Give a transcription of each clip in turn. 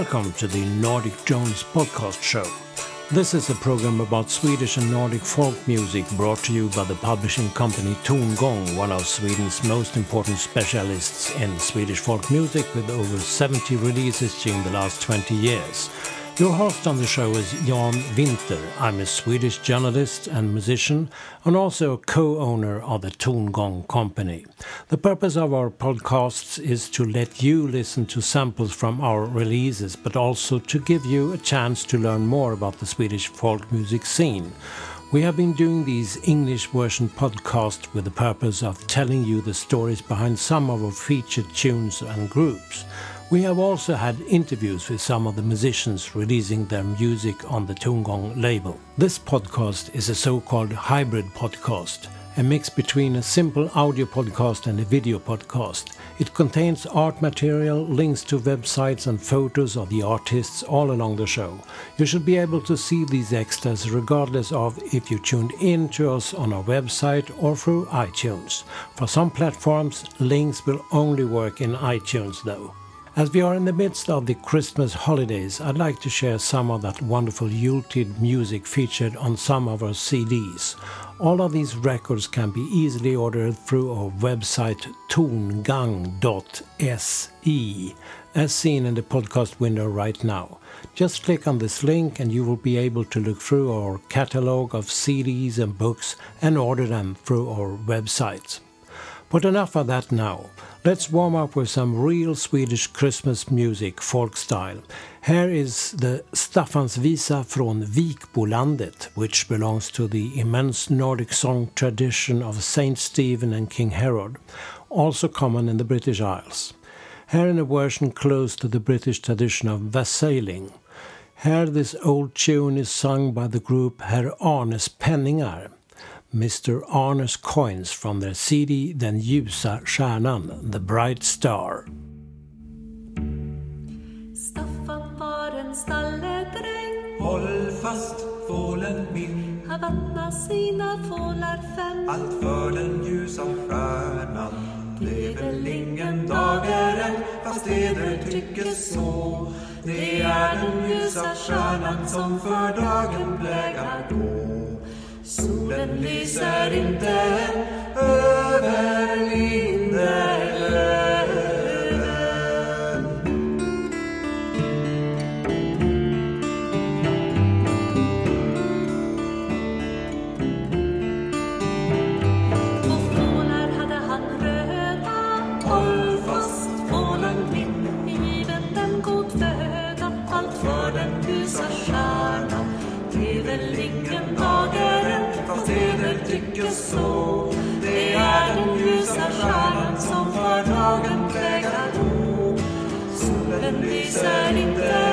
Welcome to the Nordic Jones podcast show. This is a program about Swedish and Nordic folk music brought to you by the publishing company Tongång, one of Sweden's most important specialists in Swedish folk music with over 70 releases during the last 20 years. Your host on the show is Jan Winter. I'm a Swedish journalist and musician, and also a co owner of the Tongång Company. The purpose of our podcasts is to let you listen to samples from our releases, but also to give you a chance to learn more about the Swedish folk music scene. We have been doing these English version podcasts with the purpose of telling you the stories behind some of our featured tunes and groups. We have also had interviews with some of the musicians releasing their music on the Tongång label. This podcast is a so called hybrid podcast, a mix between a simple audio podcast and a video podcast. It contains art material, links to websites, and photos of the artists all along the show. You should be able to see these extras regardless of if you tuned in to us on our website or through iTunes. For some platforms, links will only work in iTunes though. As we are in the midst of the Christmas holidays, I'd like to share some of that wonderful Yuletide music featured on some of our CDs. All of these records can be easily ordered through our website tongang.se, as seen in the podcast window right now. Just click on this link and you will be able to look through our catalog of CDs and books and order them through our website. But enough of that now. Let's warm up with some real Swedish Christmas music, folk style. Here is the Staffansvisa från Vikbolandet, which belongs to the immense Nordic song tradition of Saint Stephen and King Herod, also common in the British Isles. Here in a version close to the British tradition of wassailing. Here this old tune is sung by the group Herr Arnes Penningar. Mr Arnes Coins from their CD Den ljusa stjärnan, The Bright Star. Staffan var en stalledräng Håll fast fålen min. Han vattnar sina fålar fem. Allt för den ljusa stjärnan. Det är väl ingen dag är än Fast eder tycker så. Det är den ljusa stjärnan Som för dagen plägar då Solen lyser inte Över Vindelälven så. Det är den ljusa stjärnan Som för dagen präglar ro Solen lyser inte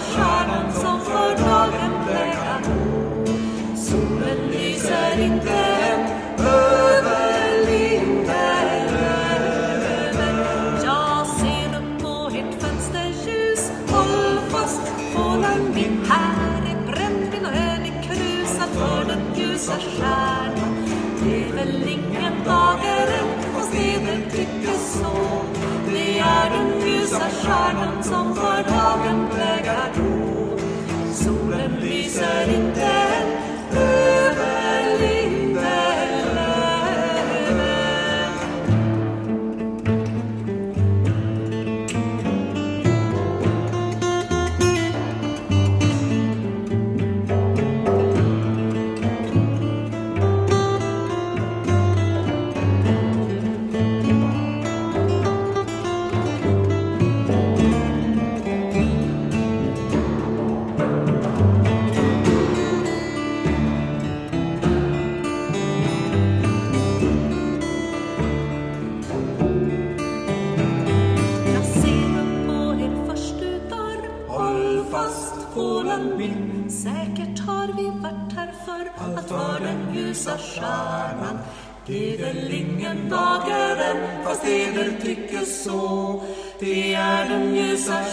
stjärnan Som för dagen plägar Solen lyser inte än Över Vindelälven Jag ser upp på ert fönsterljus Håll fast fålan min här är brännvin och öl i krus för den ljusa stjärnan. Det är väl ingen dag än Fast det tycker så. Det är den ljusa stjärnan.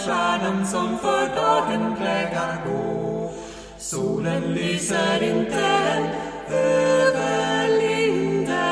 Stjärnan som för dagen plägar gå. Solen lyser inte än över Lindelöven.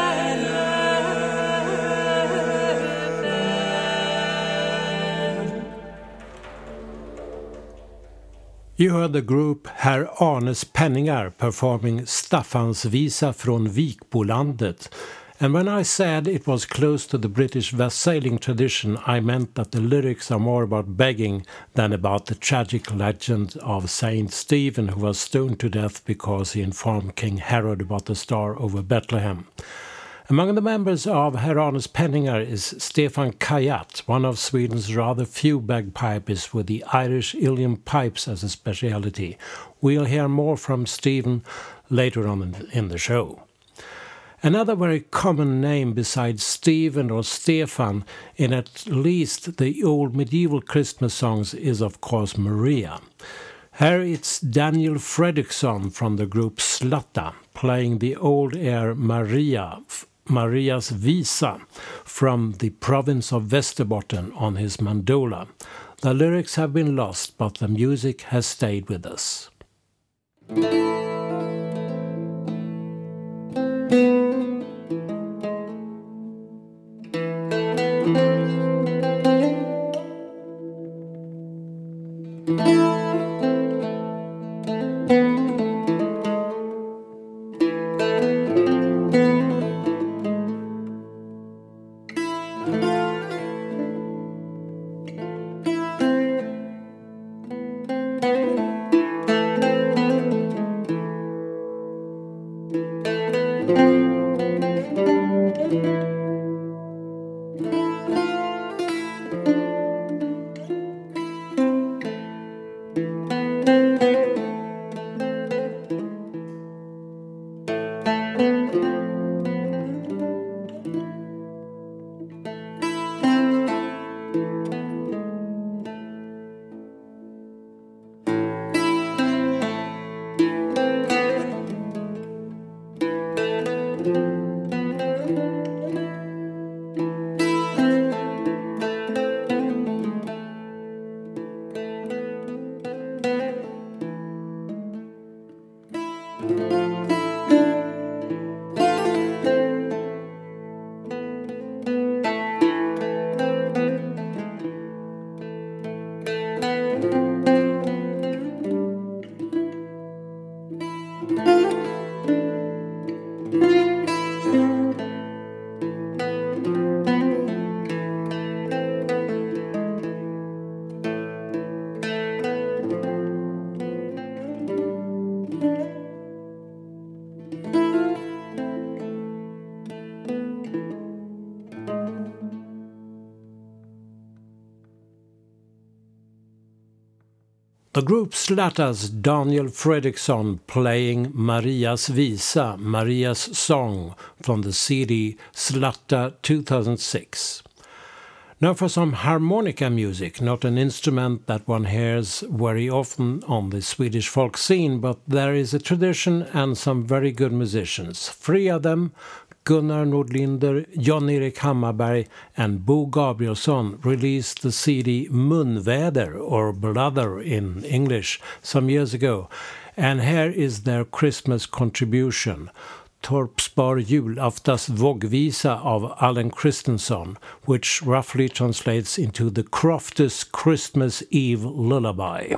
You heard the group Herr Arnes Penningar performing Staffansvisa från Vikbolandet. And when I said it was close to the British wassailing tradition, I meant that the lyrics are more about begging than about the tragic legend of Saint Stephen who was stoned to death because he informed King Herod about the star over Bethlehem. Among the members of Herr Arnes Penningar is Stefan Kajat, one of Sweden's rather few bagpipers with the Irish uilleann pipes as a speciality. We'll hear more from Stephen later on in the show. Another very common name besides Stephen or Stefan in at least the old medieval Christmas songs is, of course, Maria. Here it's Daniel Fredriksson from the group Slatta playing the old air Maria, Marias Visa from the province of Västerbotten on his mandola. The lyrics have been lost, but the music has stayed with us. The group Slatter's Daniel Fredriksson playing Marias Visa, Maria's Song from the CD Slatta 2006. Now for some harmonica music, not an instrument that one hears very often on the Swedish folk scene, but there is a tradition and some very good musicians. Three of them, Gunnar Nordlinder, Jan-Erik Hammarberg and Bo Gabrielsson released the CD Munväder or Brother in English some years ago. And here is their Christmas contribution. Torpsbar julaftas Vågvisa av Allen Christensen, which roughly translates into the Crofters Christmas Eve Lullaby.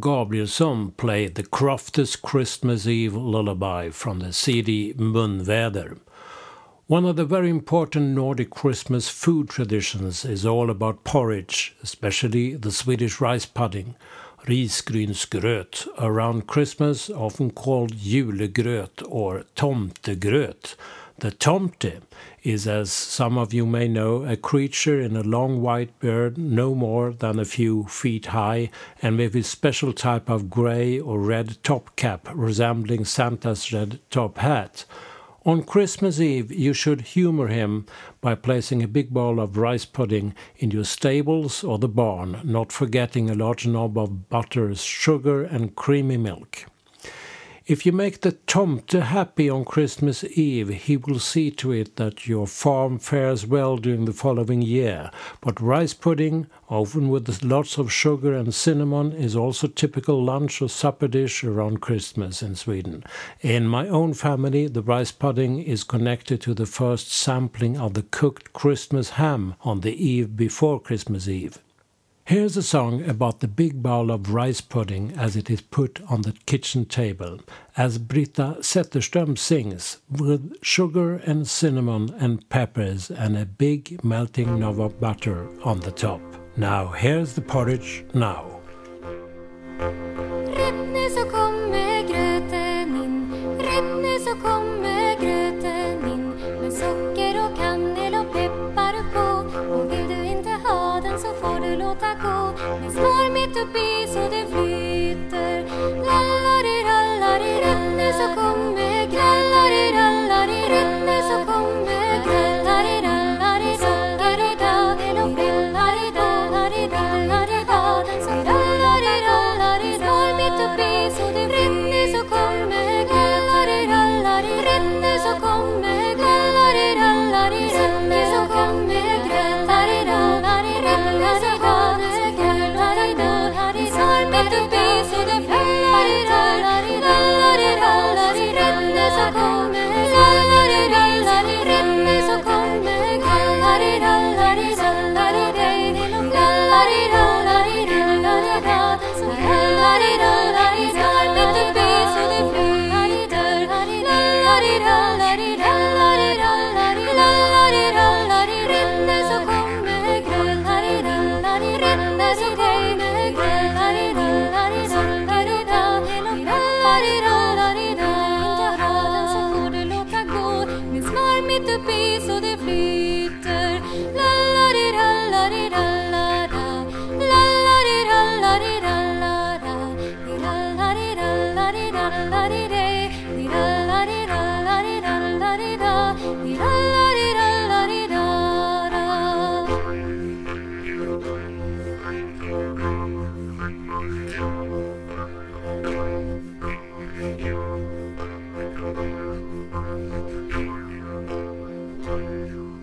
Gabrielsson play the Crofters Christmas Eve Lullaby from the CD Munväder. One of the very important Nordic Christmas food traditions is all about porridge, especially the Swedish rice pudding, risgrynsgröt, around Christmas often called julegröt or tomtegröt. The tomte is, as some of you may know, a creature in a long white beard no more than a few feet high and with a special type of grey or red top cap resembling Santa's red top hat. On Christmas Eve, you should humor him by placing a big bowl of rice pudding in your stables or the barn, not forgetting a large knob of butter, sugar, and creamy milk. If you make the tomte happy on Christmas Eve, he will see to it that your farm fares well during the following year. But rice pudding, often with lots of sugar and cinnamon, is also typical lunch or supper dish around Christmas in Sweden. In my own family, the rice pudding is connected to the first sampling of the cooked Christmas ham on the eve before Christmas Eve. Here's a song about the big bowl of rice pudding as it is put on the kitchen table, as Britta Zetterström sings, with sugar and cinnamon and peppers and a big melting knob of butter on the top. Now, here's the porridge now. förbi så det flyter. Rallari, rallari, rallari, så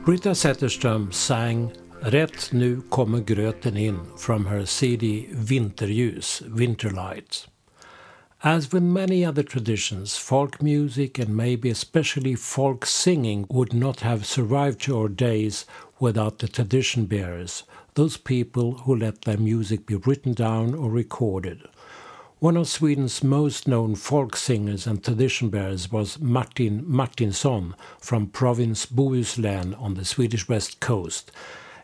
Britta Zetterström sang Rätt nu kommer gröten in from her CD Vinterljus, Winterlight. As with many other traditions, folk music and maybe especially folk singing would not have survived to our days without the tradition bearers, those people who let their music be written down or recorded. One of Sweden's most known folk singers and tradition bearers was Martin Martinsson from province Bohuslän on the Swedish west coast,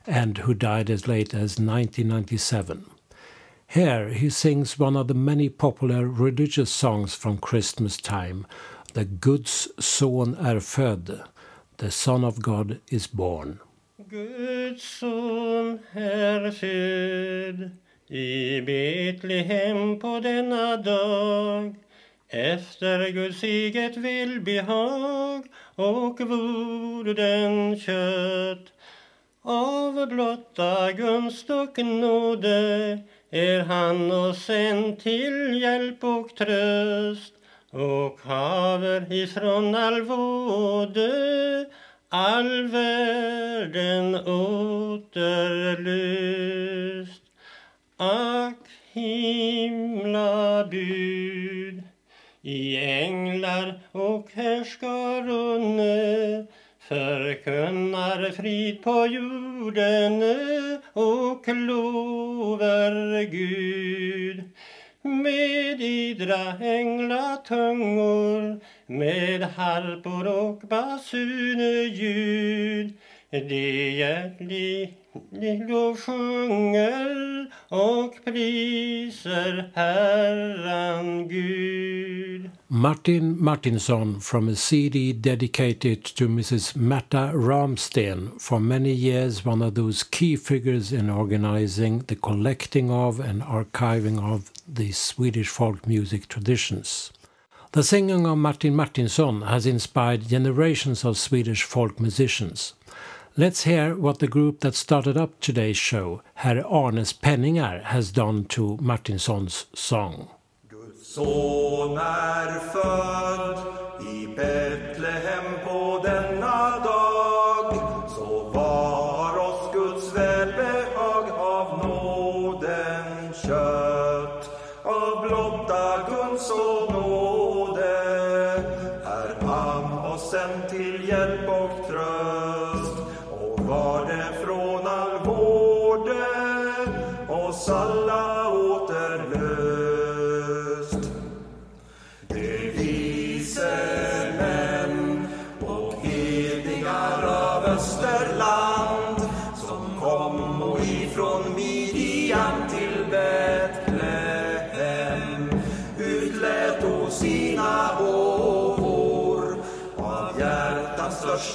and who died as late as 1997. Here he sings one of the many popular religious songs from Christmas time, The Guds son är född, The Son of God is born. Guds son är född i Betlehem på denna dag efter Guds eget välbehag och vorden kött av blotta gunst och nåde är han oss en till hjälp och tröst och haver ifrån all våde all världen återlöst. Ack himla bud i änglar och härskarunne förkunnar frid på jorden och lover Gud. med idra änglatungor med harpor och basunljud De hjärtligt sjunger och priser Herran Gud. Martin Martinsson from a CD dedicated to Mrs. Märta Ramsten, for many years one of those key figures in organizing the collecting of and archiving of the Swedish folk music traditions. The singing of Martin Martinsson has inspired generations of Swedish folk musicians. Let's hear what the group that started up today's show, Herr Arnes Penningar, has done to Martinsons song. Guds son är född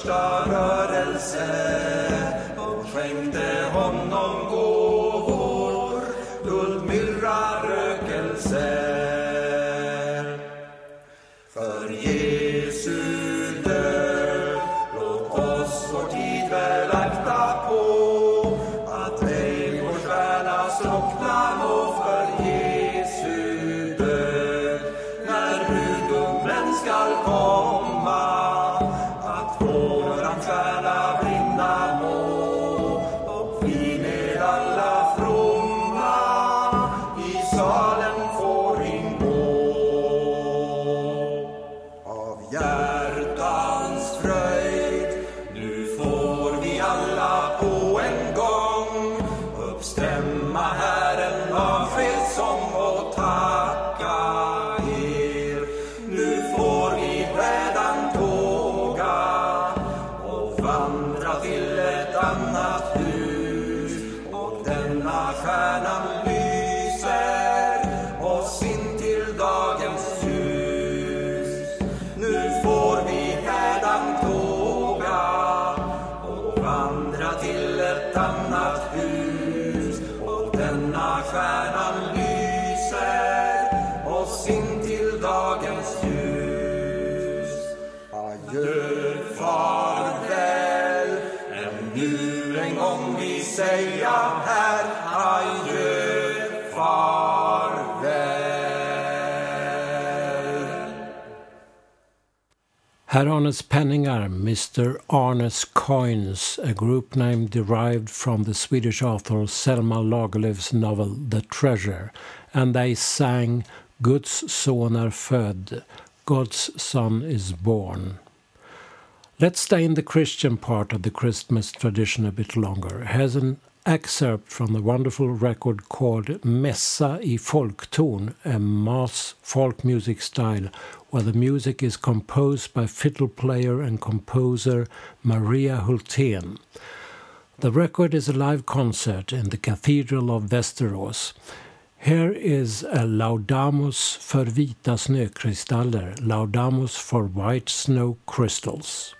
rörelse till Herr Arnes Penningar, Mr. Arnes Coins, a group name derived from the Swedish author Selma Lagerlöf's novel The Treasure, and they sang Guds son är född, God's son is born. Let's stay in the Christian part of the Christmas tradition a bit longer. Here's an excerpt from the wonderful record called Messa i folkton, a mass folk music style where the music is composed by fiddle player and composer Maria Hultén. The record is a live concert in the Cathedral of Västerås. Here is a Laudamus för vita snökristaller, Laudamus for white snow crystals.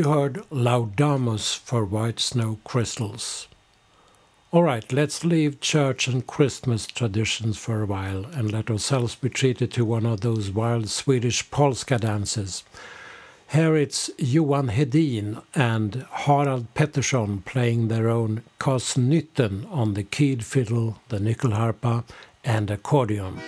You heard Laudamus for White Snow Crystals. All right, let's leave church and Christmas traditions for a while and let ourselves be treated to one of those wild Swedish polska dances. Here it's Johan Hedin and Harald Pettersson playing their own Kosnytten on the keyed fiddle, the nyckelharpa, and accordion.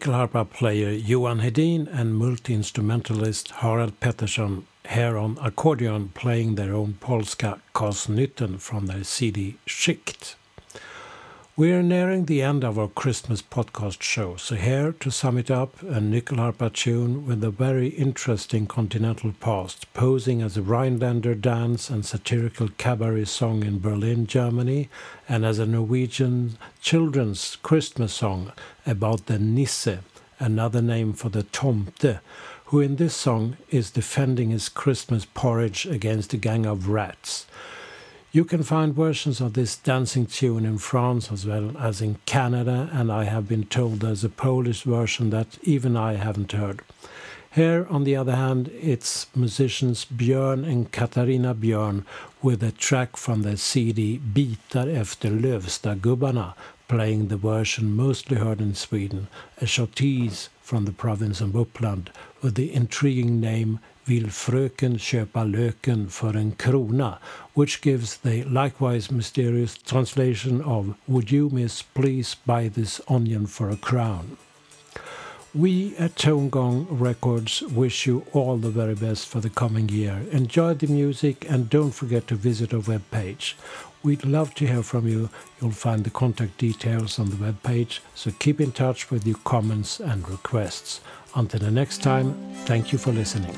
Nyckelharpa player Johan Hedin and multi-instrumentalist Harald Pettersson here on accordion playing their own Polska Kosnytten from their CD Skikt. We are nearing the end of our Christmas podcast show, so here to sum it up a nyckelharpa tune with a very interesting continental past, posing as a Rhinelander dance and satirical cabaret song in Berlin, Germany, and as a Norwegian children's Christmas song about the Nisse, another name for the Tomte, who in this song is defending his Christmas porridge against a gang of rats. You can find versions of this dancing tune in France as well as in Canada, and I have been told there's a Polish version that even I haven't heard. Here, on the other hand, it's musicians Björn and Katarina Björn with a track from their CD Bitar efter Lövstagubbarna, playing the version mostly heard in Sweden, a schottis from the province of Uppland with the intriguing name Vill fröken köpa löken för en krona, which gives the likewise mysterious translation of Would you, miss, please buy this onion for a crown? We at Tone Gong Records wish you all the very best for the coming year. Enjoy the music and don't forget to visit our webpage. We'd love to hear from you. You'll find the contact details on the webpage, so keep in touch with your comments and requests. Until the next time, thank you for listening.